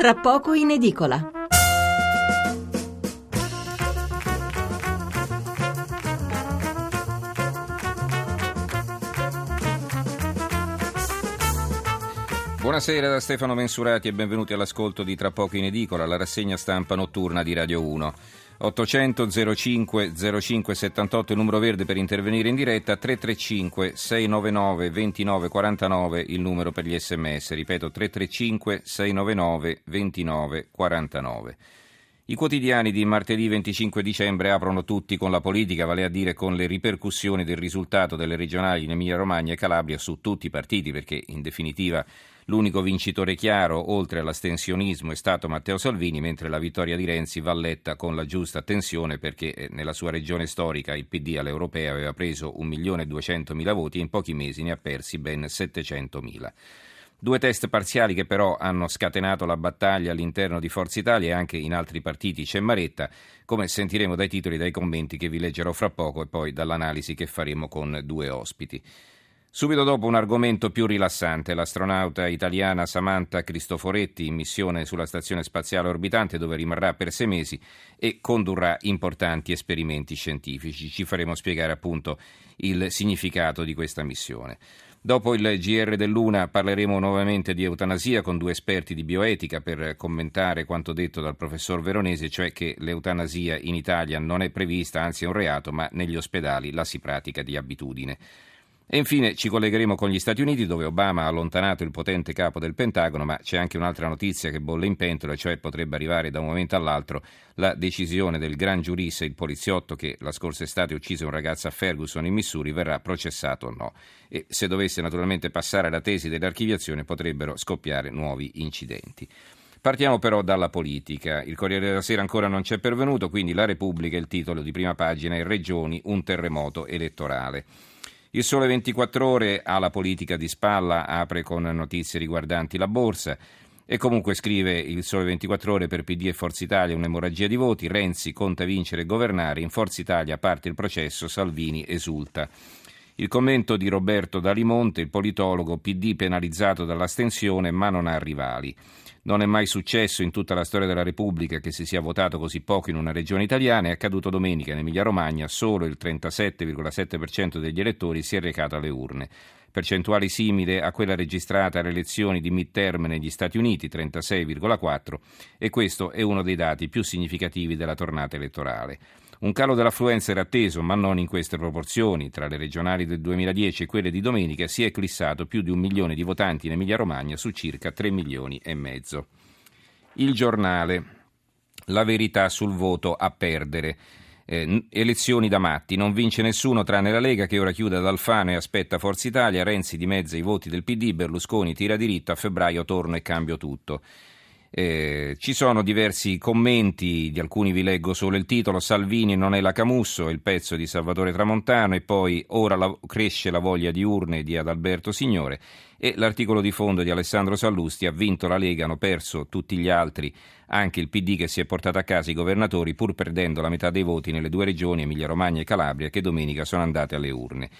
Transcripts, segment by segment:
tra poco in edicola. Buonasera da Stefano Mensurati e benvenuti all'ascolto di Tra poco in edicola, la rassegna stampa notturna di Radio 1. 800 05 05 78 il numero verde per intervenire in diretta, 335 699 29 49 il numero per gli sms, ripeto 335 699 29 49. I quotidiani di martedì 25 dicembre aprono tutti con la politica, vale a dire con le ripercussioni del risultato delle regionali in Emilia-Romagna e Calabria su tutti i partiti, perché in definitiva l'unico vincitore chiaro, oltre all'astensionismo, è stato Matteo Salvini, mentre la vittoria di Renzi va letta con la giusta attenzione perché eh, nella sua regione storica il PD all'Europea aveva preso 1.200.000 voti e in pochi mesi ne ha persi ben 700.000. Due test parziali che però hanno scatenato la battaglia all'interno di Forza Italia e anche in altri partiti c'è Maretta, come sentiremo dai titoli e dai commenti che vi leggerò fra poco e poi dall'analisi che faremo con due ospiti. Subito dopo un argomento più rilassante, l'astronauta italiana Samantha Cristoforetti in missione sulla stazione spaziale orbitante dove rimarrà per sei mesi e condurrà importanti esperimenti scientifici. Ci faremo spiegare appunto il significato di questa missione. Dopo il GR dell'Una parleremo nuovamente di eutanasia con due esperti di bioetica per commentare quanto detto dal professor Veronese, cioè che l'eutanasia in Italia non è prevista, anzi è un reato, ma negli ospedali la si pratica di abitudine. E infine ci collegheremo con gli Stati Uniti dove Obama ha allontanato il potente capo del Pentagono, ma c'è anche un'altra notizia che bolle in pentola, cioè potrebbe arrivare da un momento all'altro la decisione del gran giurista, il poliziotto che la scorsa estate uccise un ragazzo a Ferguson in Missouri, verrà processato o no. E se dovesse naturalmente passare la tesi dell'archiviazione potrebbero scoppiare nuovi incidenti. Partiamo però dalla politica. Il Corriere della Sera ancora non c'è pervenuto, quindi la Repubblica, il titolo di prima pagina è Regioni, un terremoto elettorale. Il Sole 24 Ore ha la politica di spalla, apre con notizie riguardanti la borsa. E comunque scrive il Sole 24 Ore per PD e Forza Italia un'emorragia di voti. Renzi conta vincere e governare. In Forza Italia parte il processo. Salvini esulta. Il commento di Roberto Dalimonte, il politologo PD penalizzato dall'astensione ma non ha rivali. Non è mai successo in tutta la storia della Repubblica che si sia votato così poco in una regione italiana. È accaduto domenica in Emilia-Romagna. Solo il 37,7% degli elettori si è recato alle urne. Percentuale simile a quella registrata alle elezioni di midterm negli Stati Uniti, 36,4%, e questo è uno dei dati più significativi della tornata elettorale. Un calo dell'affluenza era atteso, ma non in queste proporzioni. Tra le regionali del 2010 e quelle di domenica si è eclissato più di un milione di votanti in Emilia-Romagna su circa 3 milioni e mezzo. Il giornale. La verità sul voto a perdere. Eh, elezioni da matti, non vince nessuno tranne la Lega che ora chiude ad Alfano e aspetta Forza Italia, Renzi dimezza i voti del PD, Berlusconi tira diritto, a febbraio torno e cambio tutto. Eh, ci sono diversi commenti, di alcuni vi leggo solo il titolo, Salvini non è la Camusso, il pezzo di Salvatore Tramontano e poi ora la, cresce la voglia di urne di Adalberto Signore e l'articolo di fondo di Alessandro Sallusti ha vinto la Lega, hanno perso tutti gli altri, anche il PD che si è portato a casa i governatori pur perdendo la metà dei voti nelle due regioni Emilia Romagna e Calabria che domenica sono andate alle urne.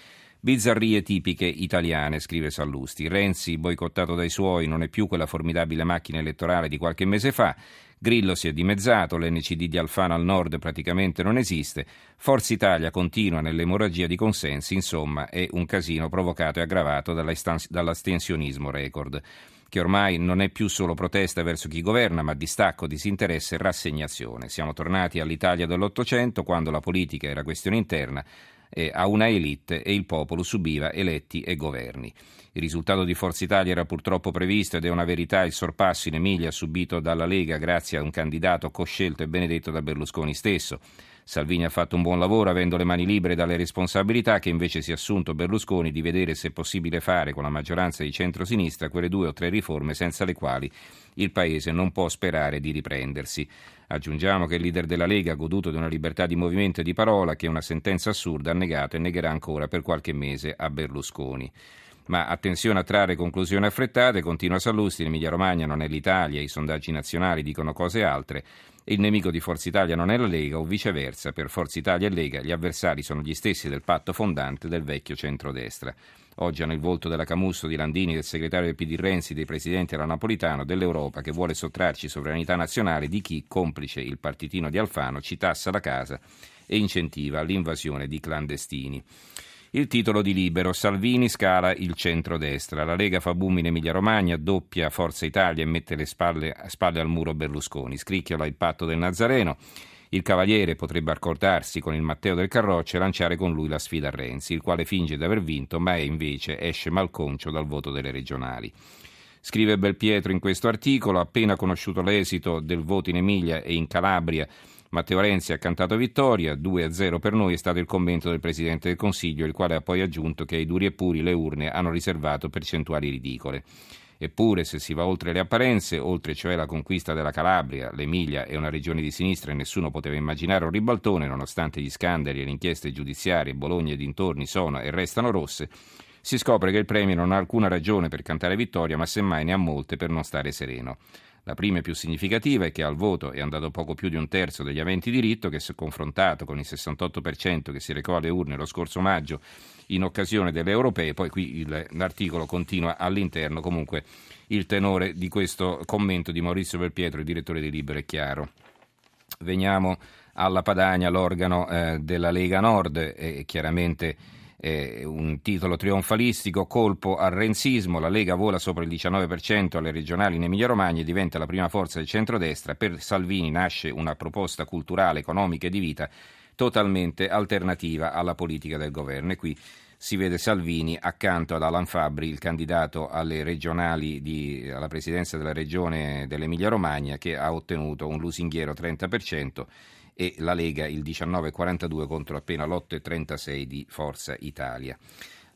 Bizzarrie tipiche italiane, scrive Sallusti. Renzi, boicottato dai suoi, non è più quella formidabile macchina elettorale di qualche mese fa. Grillo si è dimezzato, l'NCD di Alfano al nord praticamente non esiste. Forza Italia continua nell'emorragia di consensi, insomma, è un casino provocato e aggravato dall'astensionismo record che ormai non è più solo protesta verso chi governa, ma distacco, disinteresse e rassegnazione. Siamo tornati all'Italia dell'Ottocento, quando la politica era questione interna, eh, a una elite e il popolo subiva eletti e governi. Il risultato di Forza Italia era purtroppo previsto ed è una verità il sorpasso in Emilia subito dalla Lega grazie a un candidato coscelto e benedetto da Berlusconi stesso. Salvini ha fatto un buon lavoro avendo le mani libere dalle responsabilità che invece si è assunto Berlusconi di vedere se è possibile fare con la maggioranza di centrosinistra quelle due o tre riforme senza le quali il Paese non può sperare di riprendersi. Aggiungiamo che il leader della Lega ha goduto di una libertà di movimento e di parola che una sentenza assurda ha negato e negherà ancora per qualche mese a Berlusconi. Ma attenzione a trarre conclusioni affrettate, continua Sallusti, l'Emilia Romagna non è l'Italia, i sondaggi nazionali dicono cose altre. Il nemico di Forza Italia non è la Lega o viceversa, per Forza Italia e Lega gli avversari sono gli stessi del patto fondante del vecchio centrodestra. Oggi hanno il volto della Camusso, di Landini, del segretario del PD Renzi, dei presidenti della Napolitano, dell'Europa che vuole sottrarci sovranità nazionale di chi, complice il partitino di Alfano, ci tassa la casa e incentiva l'invasione di clandestini. Il titolo di Libero, Salvini scala il centro-destra, la Lega fa boom in Emilia-Romagna, doppia Forza Italia e mette le spalle, spalle al muro Berlusconi, scricchiola il patto del Nazareno, il Cavaliere potrebbe accordarsi con il Matteo del Carroccio e lanciare con lui la sfida a Renzi, il quale finge di aver vinto, ma è invece esce malconcio dal voto delle regionali. Scrive Belpietro in questo articolo, appena conosciuto l'esito del voto in Emilia e in Calabria, Matteo Renzi ha cantato vittoria, 2-0 per noi è stato il commento del Presidente del Consiglio, il quale ha poi aggiunto che ai duri e puri le urne hanno riservato percentuali ridicole. Eppure, se si va oltre le apparenze, oltre cioè la conquista della Calabria, l'Emilia è una regione di sinistra e nessuno poteva immaginare un ribaltone, nonostante gli scandali e le inchieste giudiziarie, Bologna e dintorni sono e restano rosse, si scopre che il Premier non ha alcuna ragione per cantare vittoria, ma semmai ne ha molte per non stare sereno. La prima e più significativa è che al voto è andato poco più di un terzo degli aventi diritto, che si è confrontato con il 68% che si recò alle urne lo scorso maggio in occasione delle europee. Poi qui il, l'articolo continua all'interno, comunque il tenore di questo commento di Maurizio Belpietro, il direttore di Libero è chiaro. Veniamo alla Padania, l'organo eh, della Lega Nord, e chiaramente eh, un titolo trionfalistico, colpo al renzismo, la Lega vola sopra il 19% alle regionali in Emilia-Romagna e diventa la prima forza del centrodestra, per Salvini nasce una proposta culturale, economica e di vita totalmente alternativa alla politica del governo. E qui si vede Salvini accanto ad Alan Fabri, il candidato alle regionali di, alla presidenza della regione dell'Emilia-Romagna che ha ottenuto un lusinghiero 30% e la Lega il 19,42 contro appena l'8,36 di Forza Italia.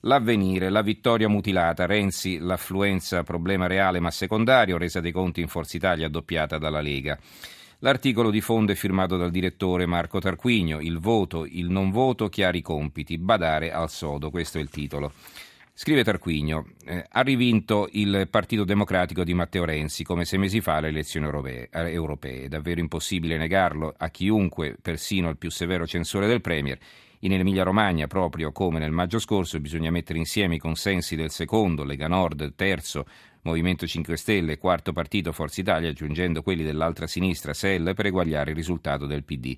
L'avvenire, la vittoria mutilata, Renzi, l'affluenza problema reale ma secondario, resa dei conti in Forza Italia doppiata dalla Lega. L'articolo di fondo è firmato dal direttore Marco Tarquinio, il voto, il non voto, chiari compiti, badare al sodo, questo è il titolo. Scrive Tarquinio, eh, ha rivinto il Partito Democratico di Matteo Renzi come sei mesi fa alle elezioni europee. Eh, europee. È davvero impossibile negarlo a chiunque, persino il più severo censore del Premier. In Emilia Romagna, proprio come nel maggio scorso, bisogna mettere insieme i consensi del secondo, Lega Nord, terzo, Movimento 5 Stelle, quarto partito Forza Italia, aggiungendo quelli dell'altra sinistra, SEL, per eguagliare il risultato del PD.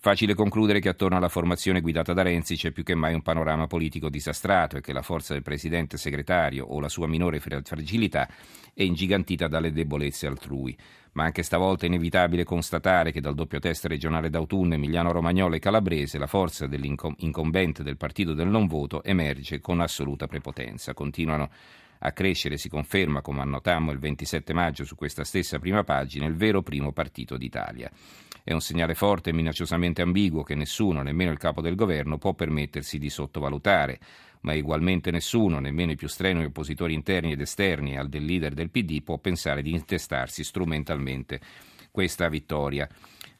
Facile concludere che attorno alla formazione guidata da Renzi c'è più che mai un panorama politico disastrato e che la forza del presidente segretario o la sua minore fragilità è ingigantita dalle debolezze altrui. Ma anche stavolta è inevitabile constatare che dal doppio test regionale d'autunno Emiliano Romagnolo e Calabrese la forza dell'incombente del partito del non voto emerge con assoluta prepotenza. Continuano a crescere, si conferma, come annotammo il 27 maggio su questa stessa prima pagina, il vero primo partito d'Italia. È un segnale forte e minacciosamente ambiguo che nessuno, nemmeno il capo del governo, può permettersi di sottovalutare, ma ugualmente nessuno, nemmeno i più strenui oppositori interni ed esterni al del leader del PD, può pensare di intestarsi strumentalmente questa vittoria.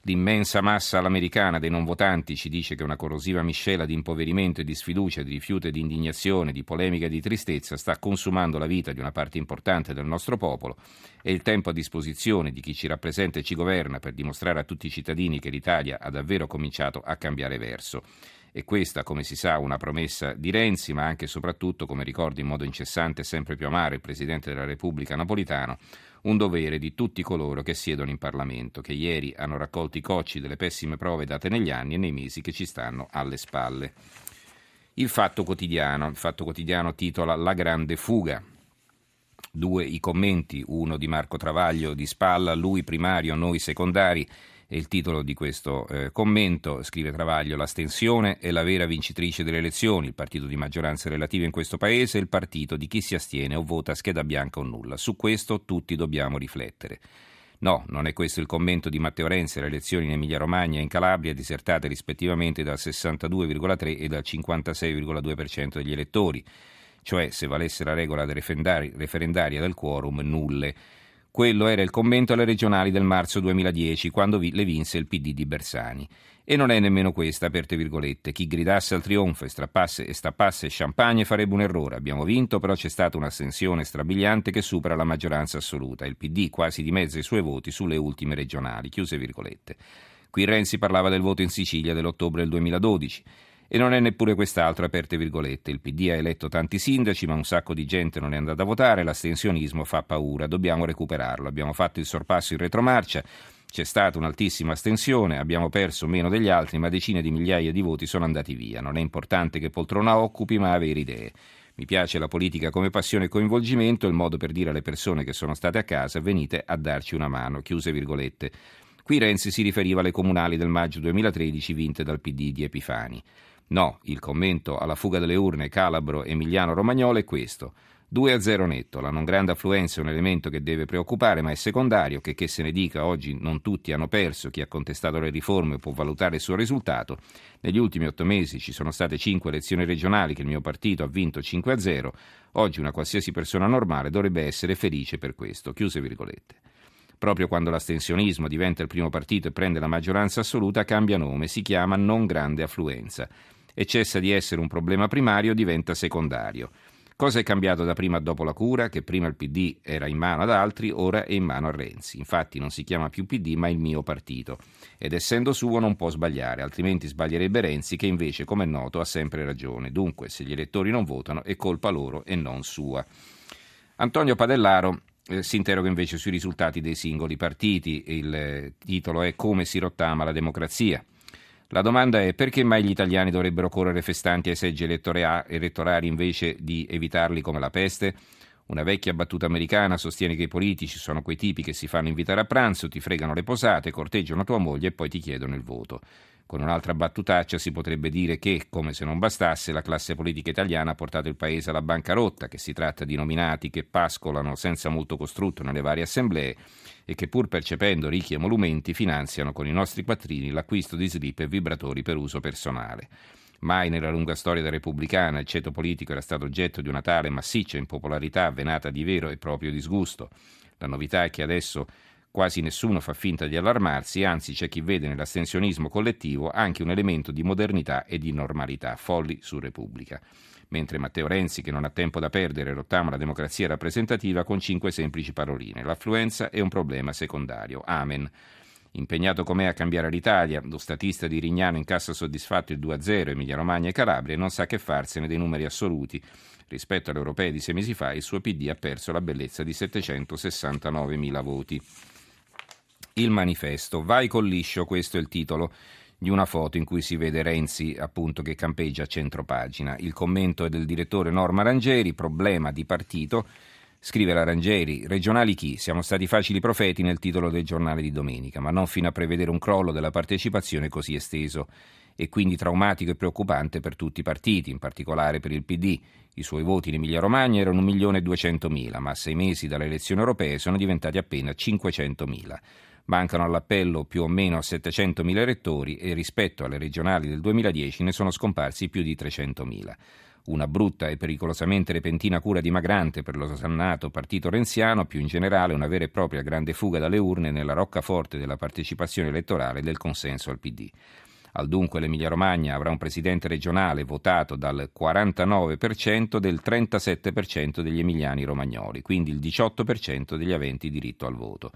L'immensa massa all'americana dei non votanti ci dice che una corrosiva miscela di impoverimento e di sfiducia, di rifiuto e di indignazione, di polemica e di tristezza sta consumando la vita di una parte importante del nostro popolo e il tempo a disposizione di chi ci rappresenta e ci governa per dimostrare a tutti i cittadini che l'Italia ha davvero cominciato a cambiare verso. E questa, come si sa, una promessa di Renzi, ma anche e soprattutto, come ricorda in modo incessante e sempre più amaro il Presidente della Repubblica Napolitano, un dovere di tutti coloro che siedono in Parlamento, che ieri hanno raccolto i cocci delle pessime prove date negli anni e nei mesi che ci stanno alle spalle. Il Fatto Quotidiano, il Fatto Quotidiano titola La grande fuga. Due i commenti, uno di Marco Travaglio di spalla, lui primario, noi secondari è il titolo di questo eh, commento, scrive Travaglio, l'astensione è la vera vincitrice delle elezioni, il partito di maggioranza relativa in questo paese è il partito di chi si astiene o vota scheda bianca o nulla. Su questo tutti dobbiamo riflettere. No, non è questo il commento di Matteo Renzi alle elezioni in Emilia-Romagna e in Calabria, disertate rispettivamente dal 62,3 e dal 56,2% degli elettori, cioè se valesse la regola referendaria del quorum, nulle. Quello era il commento alle regionali del marzo 2010, quando le vinse il PD di Bersani. E non è nemmeno questa, aperte virgolette. Chi gridasse al trionfo e strappasse e stappasse champagne farebbe un errore. Abbiamo vinto, però c'è stata un'astensione strabiliante che supera la maggioranza assoluta. Il PD quasi dimezza i suoi voti sulle ultime regionali. Chiuse virgolette. Qui Renzi parlava del voto in Sicilia dell'ottobre del 2012. E non è neppure quest'altro, aperte virgolette. Il PD ha eletto tanti sindaci, ma un sacco di gente non è andata a votare, l'astensionismo fa paura, dobbiamo recuperarlo. Abbiamo fatto il sorpasso in retromarcia, c'è stata un'altissima astensione, abbiamo perso meno degli altri, ma decine di migliaia di voti sono andati via. Non è importante che poltrona occupi, ma avere idee. Mi piace la politica come passione e coinvolgimento, il modo per dire alle persone che sono state a casa venite a darci una mano. Chiuse virgolette. Qui Renzi si riferiva alle comunali del maggio 2013 vinte dal PD di Epifani. No, il commento alla fuga delle urne Calabro Emiliano Romagnolo è questo. 2 a 0 netto, la non grande affluenza è un elemento che deve preoccupare, ma è secondario, che che se ne dica oggi non tutti hanno perso, chi ha contestato le riforme può valutare il suo risultato. Negli ultimi otto mesi ci sono state cinque elezioni regionali che il mio partito ha vinto 5 a 0, oggi una qualsiasi persona normale dovrebbe essere felice per questo. Chiuse virgolette. Proprio quando l'astensionismo diventa il primo partito e prende la maggioranza assoluta cambia nome, si chiama non grande affluenza e cessa di essere un problema primario diventa secondario. Cosa è cambiato da prima a dopo la cura? Che prima il PD era in mano ad altri, ora è in mano a Renzi. Infatti non si chiama più PD ma il mio partito. Ed essendo suo non può sbagliare, altrimenti sbaglierebbe Renzi che invece, come è noto, ha sempre ragione. Dunque, se gli elettori non votano è colpa loro e non sua. Antonio Padellaro eh, si interroga invece sui risultati dei singoli partiti. Il eh, titolo è Come si rottama la democrazia. La domanda è perché mai gli italiani dovrebbero correre festanti ai seggi elettorali invece di evitarli come la peste? Una vecchia battuta americana sostiene che i politici sono quei tipi che si fanno invitare a pranzo, ti fregano le posate, corteggiano tua moglie e poi ti chiedono il voto. Con un'altra battutaccia si potrebbe dire che, come se non bastasse, la classe politica italiana ha portato il paese alla bancarotta, che si tratta di nominati che pascolano senza molto costrutto nelle varie assemblee e che pur percependo ricchi emolumenti finanziano con i nostri quattrini l'acquisto di slip e vibratori per uso personale. Mai nella lunga storia della repubblicana il ceto politico era stato oggetto di una tale massiccia impopolarità avvenata di vero e proprio disgusto. La novità è che adesso Quasi nessuno fa finta di allarmarsi, anzi c'è chi vede nell'astensionismo collettivo anche un elemento di modernità e di normalità, folli su Repubblica. Mentre Matteo Renzi, che non ha tempo da perdere, rottama la democrazia rappresentativa con cinque semplici paroline. L'affluenza è un problema secondario. Amen. Impegnato com'è a cambiare l'Italia, lo statista di Rignano incassa soddisfatto il 2-0 Emilia Romagna e Calabria e non sa che farsene dei numeri assoluti. Rispetto alle europee di sei mesi fa, il suo PD ha perso la bellezza di 769.000 voti. Il manifesto. Vai col liscio, questo è il titolo di una foto in cui si vede Renzi appunto che campeggia a centro pagina. Il commento è del direttore Norma Rangeri, problema di partito. Scrive la Rangeri, regionali chi? Siamo stati facili profeti nel titolo del giornale di domenica, ma non fino a prevedere un crollo della partecipazione così esteso e quindi traumatico e preoccupante per tutti i partiti, in particolare per il PD. I suoi voti in Emilia-Romagna erano 1.200.000, ma a sei mesi dalle elezioni europee sono diventati appena 500.000. Mancano all'appello più o meno 700.000 elettori e rispetto alle regionali del 2010 ne sono scomparsi più di 300.000. Una brutta e pericolosamente repentina cura dimagrante per lo sannato partito renziano, più in generale una vera e propria grande fuga dalle urne nella roccaforte della partecipazione elettorale e del consenso al PD. Al dunque l'Emilia-Romagna avrà un presidente regionale votato dal 49% del 37% degli emiliani romagnoli, quindi il 18% degli aventi diritto al voto.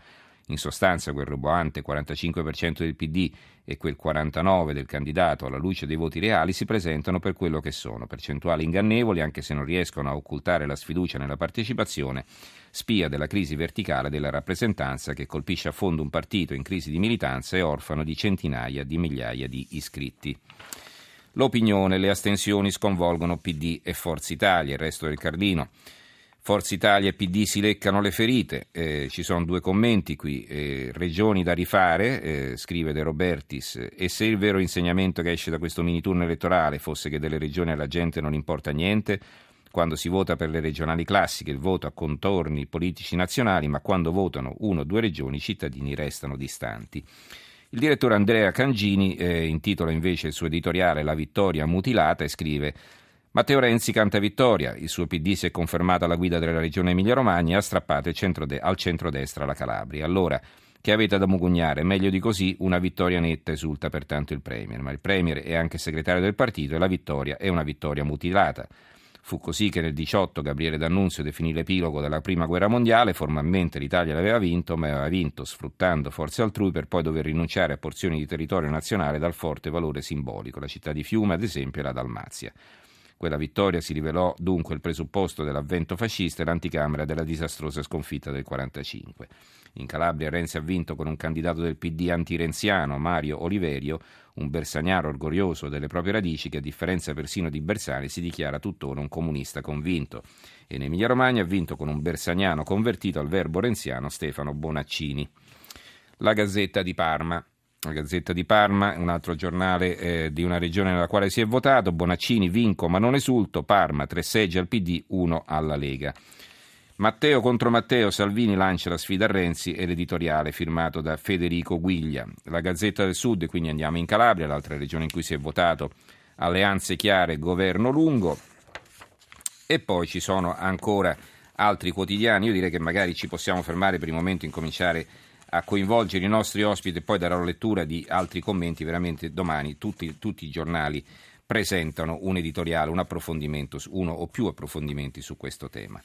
In sostanza quel roboante 45% del PD e quel 49% del candidato alla luce dei voti reali si presentano per quello che sono, percentuali ingannevoli anche se non riescono a occultare la sfiducia nella partecipazione, spia della crisi verticale della rappresentanza che colpisce a fondo un partito in crisi di militanza e orfano di centinaia di migliaia di iscritti. L'opinione, le astensioni sconvolgono PD e Forza Italia, il resto del Carlino. Forza Italia e PD si leccano le ferite, eh, ci sono due commenti qui, eh, regioni da rifare, eh, scrive De Robertis, e se il vero insegnamento che esce da questo mini turno elettorale fosse che delle regioni alla gente non importa niente, quando si vota per le regionali classiche il voto ha contorni politici nazionali, ma quando votano uno o due regioni i cittadini restano distanti. Il direttore Andrea Cangini eh, intitola invece il suo editoriale La vittoria mutilata e scrive Matteo Renzi canta vittoria, il suo PD si è confermato alla guida della regione Emilia-Romagna e ha strappato centro de- al centro-destra la Calabria. Allora, che avete da mugugnare. Meglio di così, una vittoria netta, esulta pertanto il Premier. Ma il Premier è anche segretario del partito e la vittoria è una vittoria mutilata. Fu così che nel 18 Gabriele D'Annunzio definì l'epilogo della prima guerra mondiale, formalmente l'Italia l'aveva vinto, ma aveva vinto sfruttando forze altrui per poi dover rinunciare a porzioni di territorio nazionale dal forte valore simbolico, la città di Fiume ad esempio e la Dalmazia. Quella vittoria si rivelò dunque il presupposto dell'avvento fascista e l'anticamera della disastrosa sconfitta del 1945. In Calabria Renzi ha vinto con un candidato del PD antirenziano, Mario Oliverio, un bersagnaro orgoglioso delle proprie radici che a differenza persino di Bersani si dichiara tuttora un comunista convinto. E in Emilia Romagna ha vinto con un bersagnano convertito al verbo renziano Stefano Bonaccini. La Gazzetta di Parma. La Gazzetta di Parma, un altro giornale eh, di una regione nella quale si è votato. Bonaccini vinco ma non esulto. Parma, tre seggi al PD, uno alla Lega. Matteo contro Matteo, Salvini lancia la sfida a Renzi e l'editoriale firmato da Federico Guiglia. La Gazzetta del Sud, quindi andiamo in Calabria, l'altra regione in cui si è votato. Alleanze chiare, governo lungo. E poi ci sono ancora altri quotidiani. Io direi che magari ci possiamo fermare per il momento e incominciare a coinvolgere i nostri ospiti e poi darò lettura di altri commenti. Veramente domani tutti, tutti i giornali presentano un editoriale, un approfondimento, uno o più approfondimenti su questo tema.